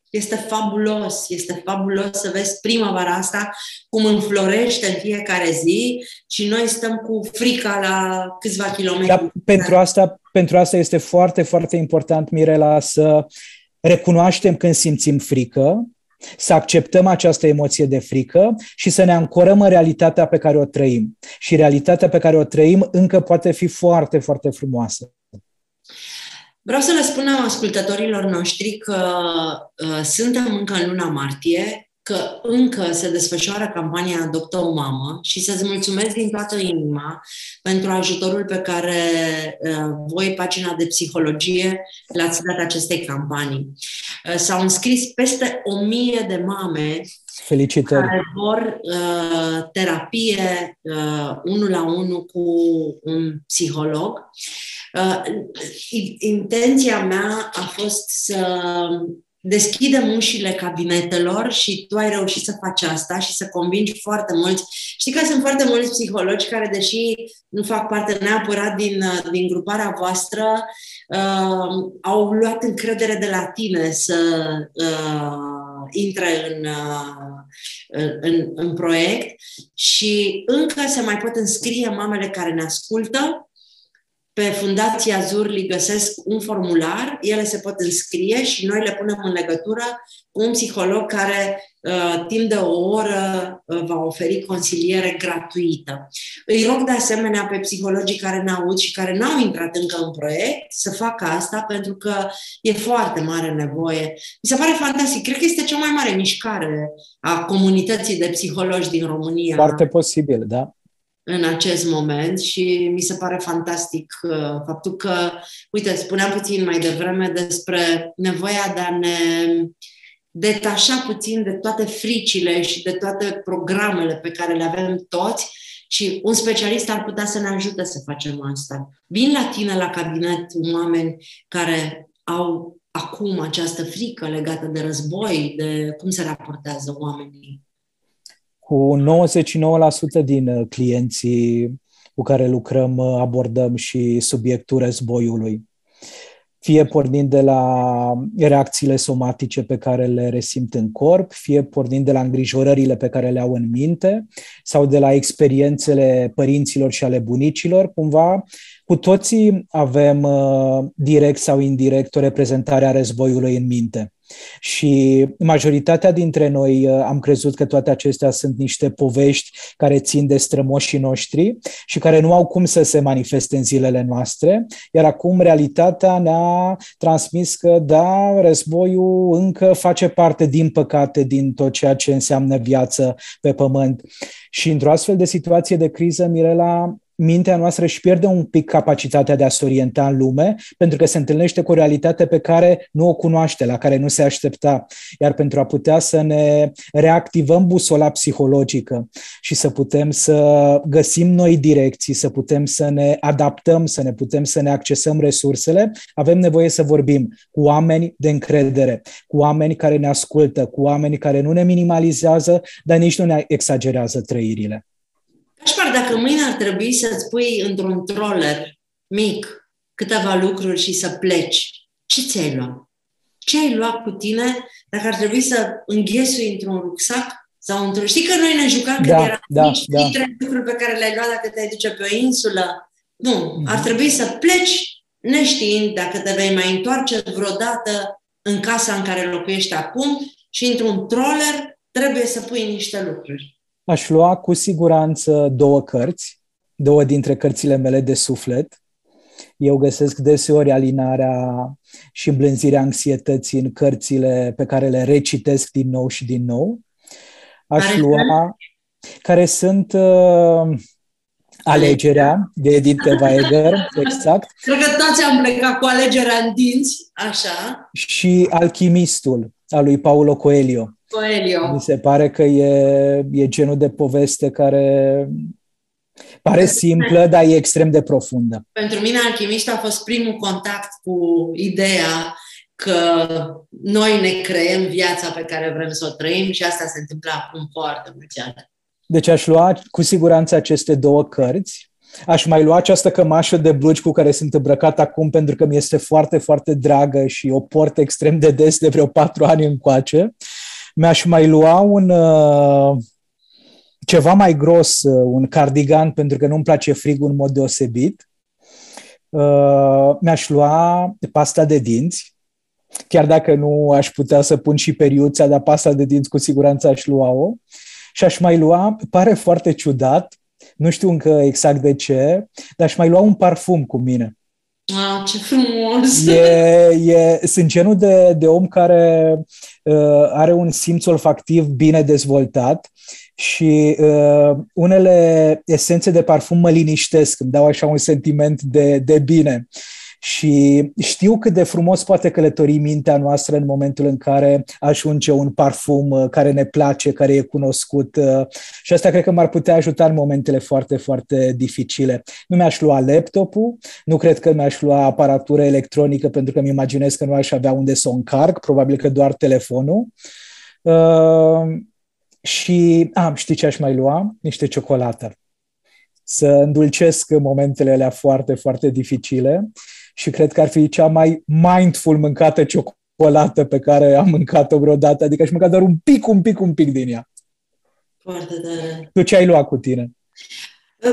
Este fabulos, este fabulos să vezi primăvara asta cum înflorește în fiecare zi și noi stăm cu frica la câțiva kilometri. Dar pentru asta, pentru asta este foarte, foarte important, Mirela, să recunoaștem când simțim frică, să acceptăm această emoție de frică și să ne ancorăm în realitatea pe care o trăim. Și realitatea pe care o trăim încă poate fi foarte, foarte frumoasă. Vreau să le spunem ascultătorilor noștri că uh, suntem încă în luna martie, că încă se desfășoară campania Adoptă o mamă și să-ți mulțumesc din toată inima pentru ajutorul pe care uh, voi, pagina de psihologie, l-ați dat acestei campanii. Uh, s-au înscris peste o mie de mame Felicitări. care vor uh, terapie uh, unul la unul cu un psiholog. Uh, intenția mea a fost să deschidem ușile cabinetelor și tu ai reușit să faci asta și să convingi foarte mulți. Știi că sunt foarte mulți psihologi care, deși nu fac parte neapărat din, din gruparea voastră, uh, au luat încredere de la tine să uh, intre în, uh, în, în proiect și încă se mai pot înscrie mamele care ne ascultă pe Fundația Zurli găsesc un formular, ele se pot înscrie și noi le punem în legătură cu un psiholog care uh, timp de o oră uh, va oferi consiliere gratuită. Îi rog de asemenea pe psihologii care ne aud și care n-au intrat încă în proiect să facă asta pentru că e foarte mare nevoie. Mi se pare fantastic. Cred că este cea mai mare mișcare a comunității de psihologi din România. Foarte posibil, da în acest moment și mi se pare fantastic uh, faptul că, uite, spuneam puțin mai devreme despre nevoia de a ne detașa puțin de toate fricile și de toate programele pe care le avem toți și un specialist ar putea să ne ajute să facem asta. Vin la tine la cabinet oameni care au acum această frică legată de război, de cum se raportează oamenii cu 99% din uh, clienții cu care lucrăm uh, abordăm și subiectul războiului. Fie pornind de la reacțiile somatice pe care le resimt în corp, fie pornind de la îngrijorările pe care le au în minte sau de la experiențele părinților și ale bunicilor, cumva cu toții avem uh, direct sau indirect o reprezentare a războiului în minte. Și majoritatea dintre noi uh, am crezut că toate acestea sunt niște povești care țin de strămoșii noștri și care nu au cum să se manifeste în zilele noastre, iar acum realitatea ne-a transmis că, da, războiul încă face parte, din păcate, din tot ceea ce înseamnă viață pe pământ. Și într-o astfel de situație de criză, Mirela, mintea noastră își pierde un pic capacitatea de a se orienta în lume, pentru că se întâlnește cu o realitate pe care nu o cunoaște, la care nu se aștepta. Iar pentru a putea să ne reactivăm busola psihologică și să putem să găsim noi direcții, să putem să ne adaptăm, să ne putem să ne accesăm resursele, avem nevoie să vorbim cu oameni de încredere, cu oameni care ne ascultă, cu oameni care nu ne minimalizează, dar nici nu ne exagerează trăirile. Cașpar, dacă mâine ar trebui să-ți pui într-un troller mic câteva lucruri și să pleci, ce ți-ai luat? Ce ai luat cu tine dacă ar trebui să înghesui într-un rucsac Sau într Știi că noi ne jucam când Da, eram da, mici, da. trei lucruri pe care le-ai luat dacă te duce pe o insulă. Nu, Mhm. ar trebui să pleci neștiind dacă te vei mai întoarce vreodată în casa în care locuiești acum și într-un troller trebuie să pui niște lucruri. Aș lua cu siguranță două cărți, două dintre cărțile mele de suflet. Eu găsesc deseori alinarea și îmblânzirea anxietății în cărțile pe care le recitesc din nou și din nou. Aș Care lua care sunt uh, Alegerea de Edith Weger, exact, Cred că toți am plecat cu alegerea în dinți, așa, și Alchimistul al lui Paulo Coelho. Coelho. Mi se pare că e, e genul de poveste care pare simplă, dar e extrem de profundă. Pentru mine alchimistul a fost primul contact cu ideea că noi ne creăm viața pe care vrem să o trăim și asta se întâmplă acum foarte mulți ani. Deci aș lua cu siguranță aceste două cărți. Aș mai lua această cămașă de blugi cu care sunt îmbrăcat acum pentru că mi este foarte, foarte dragă și o port extrem de des de vreo patru ani încoace. Mi-aș mai lua un uh, ceva mai gros, uh, un cardigan, pentru că nu-mi place frigul în mod deosebit. Uh, mi-aș lua pasta de dinți, chiar dacă nu aș putea să pun și periuța, dar pasta de dinți cu siguranță aș lua-o. Și aș mai lua, pare foarte ciudat, nu știu încă exact de ce, dar aș mai lua un parfum cu mine. Ah, ce frumos! E, e, sunt genul de, de om care uh, are un simț olfactiv bine dezvoltat și uh, unele esențe de parfum mă liniștesc, îmi dau așa un sentiment de, de bine. Și știu cât de frumos poate călători mintea noastră în momentul în care ajunge un parfum uh, care ne place, care e cunoscut. uh, Și asta cred că m-ar putea ajuta în momentele foarte, foarte dificile. Nu mi-aș lua laptopul, nu cred că mi-aș lua aparatură electronică pentru că îmi imaginez că nu aș avea unde să o încarc, probabil că doar telefonul. Uh, și, am, știi ce aș mai lua? Niște ciocolată. Să îndulcesc momentele alea foarte, foarte dificile și cred că ar fi cea mai mindful mâncată ciocolată pe care am mâncat-o vreodată, adică aș mânca doar un pic, un pic, un pic din ea. Foarte tare. Tu ce ai luat cu tine?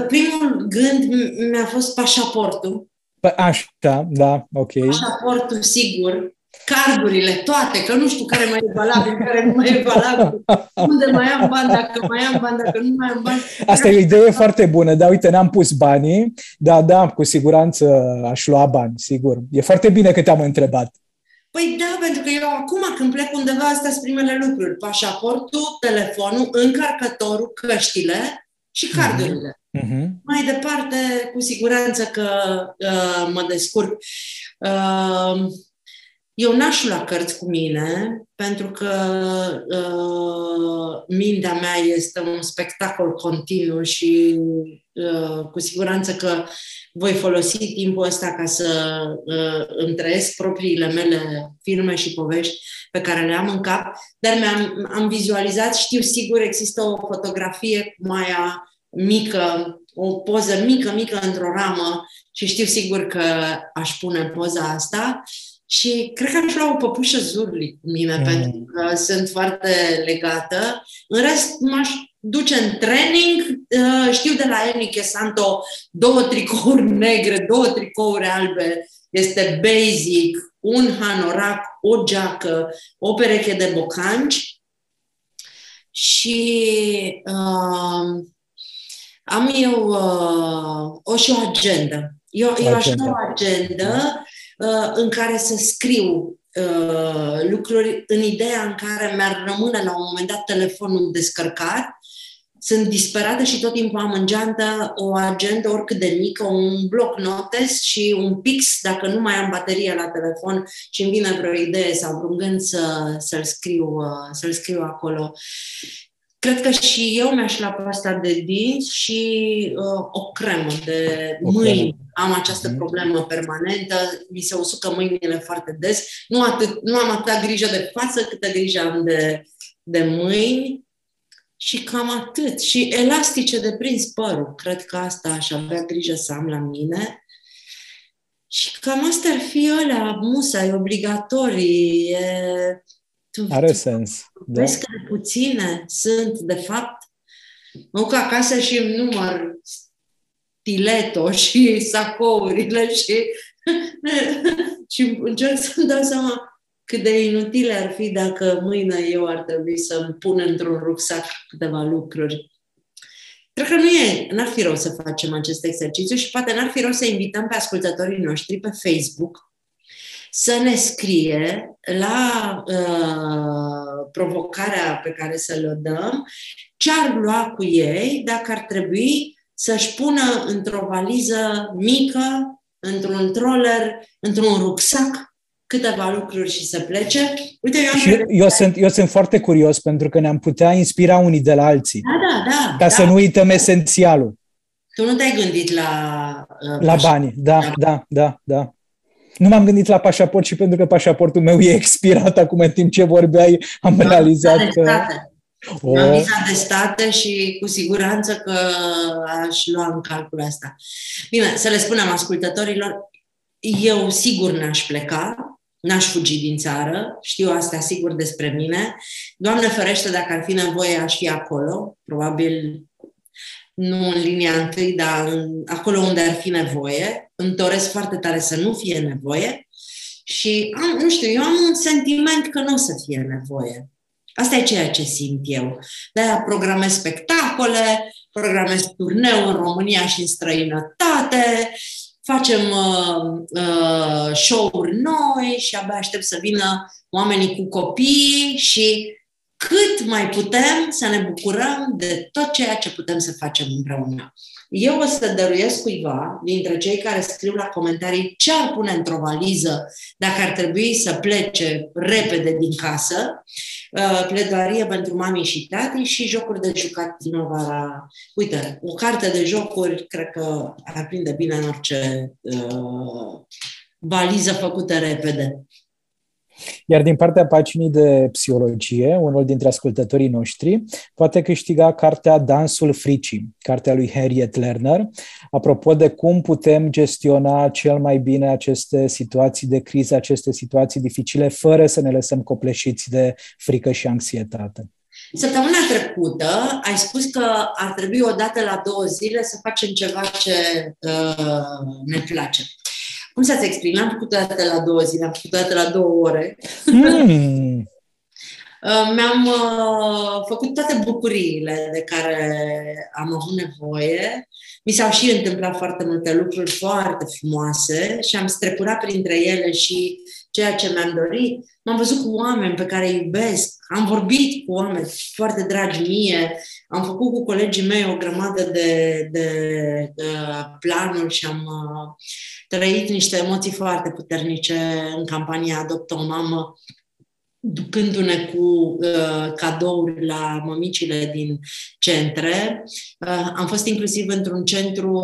Primul gând m- mi-a fost pașaportul. Păi așa, da, ok. Pașaportul, sigur. Cardurile, toate, că nu știu care mai e valabil, care nu mai e valabil. Unde mai am bani, dacă mai am bani, dacă nu mai am bani. Asta e o idee foarte bună, dar uite, n-am pus banii, da, da, cu siguranță aș lua bani, sigur. E foarte bine că te-am întrebat. Păi da, pentru că eu acum când plec undeva, astea sunt primele lucruri. Pașaportul, telefonul, încărcătorul, căștile și cardurile. Uh-huh. Mai departe, cu siguranță că uh, mă descurc. Uh, eu n-aș lua cărți cu mine, pentru că uh, mintea mea este un spectacol continuu și uh, cu siguranță că voi folosi timpul ăsta ca să uh, îmi trăiesc propriile mele filme și povești pe care le am în cap, dar mi-am am vizualizat, știu sigur, există o fotografie cu Maia mică, o poză mică, mică într-o ramă și știu sigur că aș pune poza asta și cred că aș lua o păpușă zurli cu mine, mm. pentru că sunt foarte legată. În rest, m-aș duce în training. Știu de la Enrique Santo două tricouri negre, două tricouri albe. Este basic, un hanorac, o geacă, o pereche de bocanci și uh, am eu uh, o și o agendă. Eu, eu aș lua o agendă uh, în care să scriu uh, lucruri în ideea în care mi-ar rămâne la un moment dat telefonul descărcat. Sunt disperată și tot timpul am în geantă o agendă oricât de mică, un bloc notes și un pix dacă nu mai am baterie la telefon și îmi vine vreo idee sau vreun gând să, să-l, scriu, uh, să-l scriu acolo. Cred că și eu mi-aș lua pasta de dinți și uh, o cremă de o mâini. Cremă. Am această problemă permanentă, mi se usucă mâinile foarte des. Nu, atât, nu am atâta grijă de față câtă grijă am de, de mâini și cam atât. Și elastice de prins părul. Cred că asta aș avea grijă să am la mine. Și cam astea ar fi alea, musai, obligatorii. E Tu, Are tu sens. Da. Vezi că puține sunt, de fapt, mă duc acasă și îmi număr stileto (laughs) și sacourile și, (laughs) și încerc să-mi dau seama cât de inutile ar fi dacă mâine eu ar trebui să-mi pun într-un rucsac câteva lucruri. Cred că nu e, n-ar fi rău să facem acest exercițiu și poate n-ar fi rău să invităm pe ascultătorii noștri pe Facebook să ne scrie la uh, provocarea pe care să le dăm ce ar lua cu ei dacă ar trebui să-și pună într-o valiză mică, într-un troller, într-un rucsac, câteva lucruri și să plece. Uite, eu, am și eu, sunt, eu sunt foarte curios pentru că ne-am putea inspira unii de la alții. Da, da, da. Ca da. să nu uităm esențialul. Tu nu te-ai gândit la... Uh, la bani, da, da, da, da, da. Nu m-am gândit la pașaport și pentru că pașaportul meu e expirat acum în timp ce vorbeai, am da, realizat că... State. O... Am viza de state și cu siguranță că aș lua în calcul asta. Bine, să le spunem ascultătorilor, eu sigur n-aș pleca, n-aș fugi din țară, știu asta sigur despre mine. Doamne ferește, dacă ar fi nevoie, aș fi acolo, probabil nu în linia întâi, dar în, acolo unde ar fi nevoie. Îmi doresc foarte tare să nu fie nevoie și am, nu știu, eu am un sentiment că nu o să fie nevoie. Asta e ceea ce simt eu. De-aia programez spectacole, programez turneu în România și în străinătate, facem uh, uh, show-uri noi și abia aștept să vină oamenii cu copii și cât mai putem să ne bucurăm de tot ceea ce putem să facem împreună. Eu o să dăruiesc cuiva dintre cei care scriu la comentarii ce ar pune într-o valiză dacă ar trebui să plece repede din casă, uh, pledoarie pentru mami și tati și jocuri de jucat primăvara. Uite, o carte de jocuri cred că ar prinde bine în orice uh, valiză făcută repede. Iar din partea paginii de psihologie, unul dintre ascultătorii noștri poate câștiga cartea Dansul fricii, cartea lui Harriet Lerner, apropo de cum putem gestiona cel mai bine aceste situații de criză, aceste situații dificile, fără să ne lăsăm copleșiți de frică și anxietate. Săptămâna trecută ai spus că ar trebui o dată la două zile să facem ceva ce uh, ne place cum să-ți exprim? N-am făcut o dată la două zile, am făcut o dată la două ore. Mm. (laughs) Mi-am uh, făcut toate bucuriile de care am avut nevoie. Mi s-au și întâmplat foarte multe lucruri foarte frumoase și am strecurat printre ele și ceea ce mi-am dorit. M-am văzut cu oameni pe care îi iubesc, am vorbit cu oameni foarte dragi mie, am făcut cu colegii mei o grămadă de, de, de planuri și am uh, trăit niște emoții foarte puternice în campania Adoptă o mamă ducându-ne cu uh, cadouri la mămicile din centre. Uh, am fost inclusiv într-un centru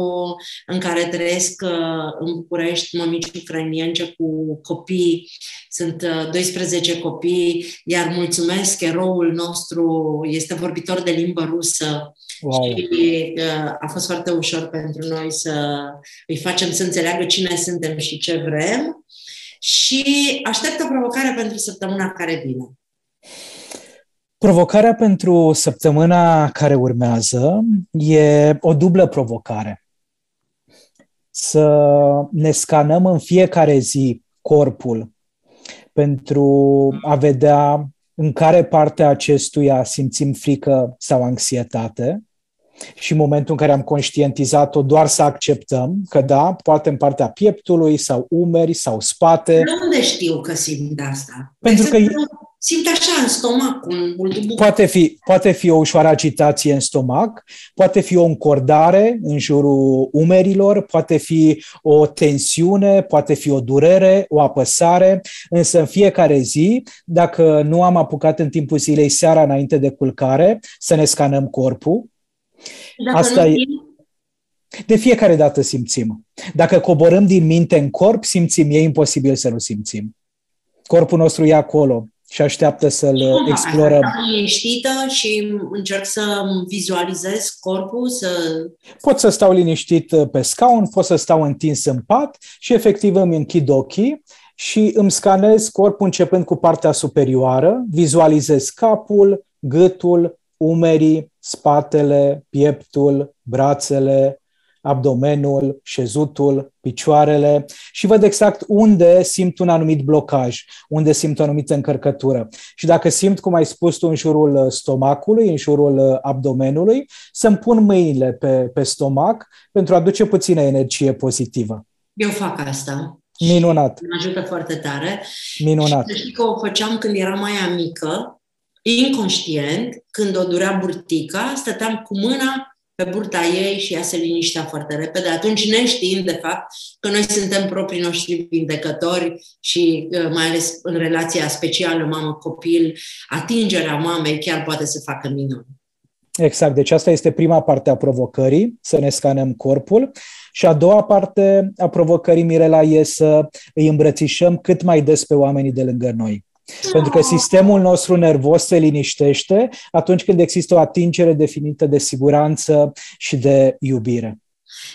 în care trăiesc uh, în București mămici ucrainience cu copii. Sunt uh, 12 copii, iar mulțumesc, eroul nostru este vorbitor de limbă rusă wow. și uh, a fost foarte ușor pentru noi să îi facem să înțeleagă cine suntem și ce vrem și aștept o provocare pentru săptămâna care vine. Provocarea pentru săptămâna care urmează e o dublă provocare. Să ne scanăm în fiecare zi corpul pentru a vedea în care parte a acestuia simțim frică sau anxietate și în momentul în care am conștientizat-o, doar să acceptăm că da, poate în partea pieptului sau umeri sau spate. De unde știu că simt asta? Pentru că simt așa în stomac un multibuc. Poate fi, poate fi o ușoară agitație în stomac, poate fi o încordare în jurul umerilor, poate fi o tensiune, poate fi o durere, o apăsare, însă în fiecare zi, dacă nu am apucat în timpul zilei seara înainte de culcare, să ne scanăm corpul, dacă Asta e... De fiecare dată simțim. Dacă coborâm din minte în corp, simțim. E imposibil să nu simțim. Corpul nostru e acolo și așteaptă să-l da, explorăm. Am liniștită și încerc să vizualizez corpul, să... Pot să stau liniștit pe scaun, pot să stau întins în pat și efectiv îmi închid ochii și îmi scanez corpul începând cu partea superioară, vizualizez capul, gâtul, umerii, spatele, pieptul, brațele, abdomenul, șezutul, picioarele și văd exact unde simt un anumit blocaj, unde simt o anumită încărcătură. Și dacă simt, cum ai spus tu, în jurul stomacului, în jurul abdomenului, să-mi pun mâinile pe, pe stomac pentru a aduce puțină energie pozitivă. Eu fac asta. Minunat. Mă ajută foarte tare. Minunat. Și știi că o făceam când eram mai mică, inconștient, când o durea burtica, stăteam cu mâna pe burta ei și ea se liniștea foarte repede, atunci neștiind de fapt că noi suntem proprii noștri vindecători și uh, mai ales în relația specială mamă-copil, atingerea mamei chiar poate să facă minuni. Exact, deci asta este prima parte a provocării, să ne scanăm corpul. Și a doua parte a provocării, Mirela, e să îi îmbrățișăm cât mai des pe oamenii de lângă noi. Pentru că sistemul nostru nervos se liniștește atunci când există o atingere definită de siguranță și de iubire.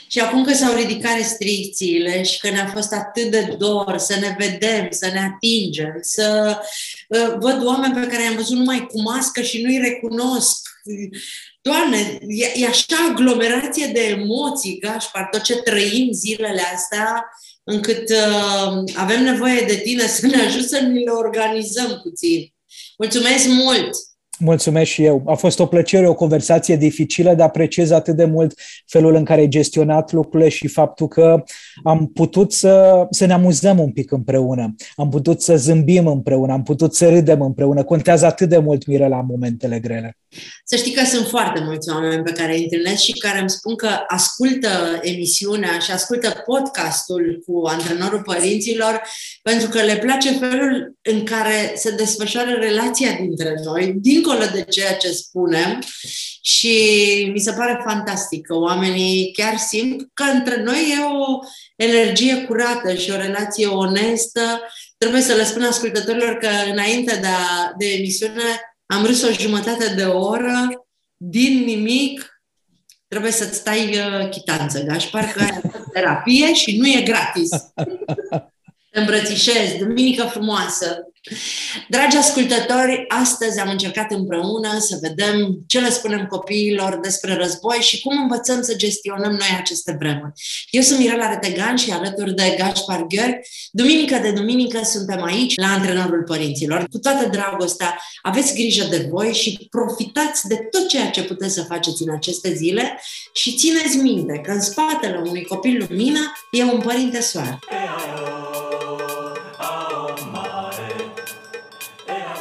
Și acum că s-au ridicat restricțiile și că ne-a fost atât de dor să ne vedem, să ne atingem, să uh, văd oameni pe care i-am văzut numai cu mască și nu-i recunosc. Doamne, e, e așa aglomerație de emoții, Gașpar, tot ce trăim zilele astea, încât uh, avem nevoie de tine să ne ajut să ne organizăm puțin. Mulțumesc mult! Mulțumesc și eu. A fost o plăcere, o conversație dificilă, dar apreciez atât de mult felul în care ai gestionat lucrurile și faptul că am putut să, să ne amuzăm un pic împreună, am putut să zâmbim împreună, am putut să râdem împreună. Contează atât de mult, Mire, la momentele grele. Să știi că sunt foarte mulți oameni pe care îi întâlnesc și care îmi spun că ascultă emisiunea și ascultă podcastul cu antrenorul părinților pentru că le place felul în care se desfășoară relația dintre noi, dincolo de ceea ce spunem și mi se pare fantastic că oamenii chiar simt că între noi e o energie curată și o relație onestă. Trebuie să le spun ascultătorilor că înainte de, a, de emisiune am râs o jumătate de oră, din nimic, trebuie să-ți stai uh, chitanță, Gașpar, că ai terapie și nu e gratis. (laughs) Te îmbrățișez, duminică frumoasă! Dragi ascultători, astăzi am încercat împreună să vedem ce le spunem copiilor despre război și cum învățăm să gestionăm noi aceste vremuri. Eu sunt Mirela Retegan și alături de Gaspar Gheorg. Duminică de duminică suntem aici la Antrenorul Părinților. Cu toată dragostea, aveți grijă de voi și profitați de tot ceea ce puteți să faceți în aceste zile și țineți minte că în spatele unui copil lumină e un părinte soare.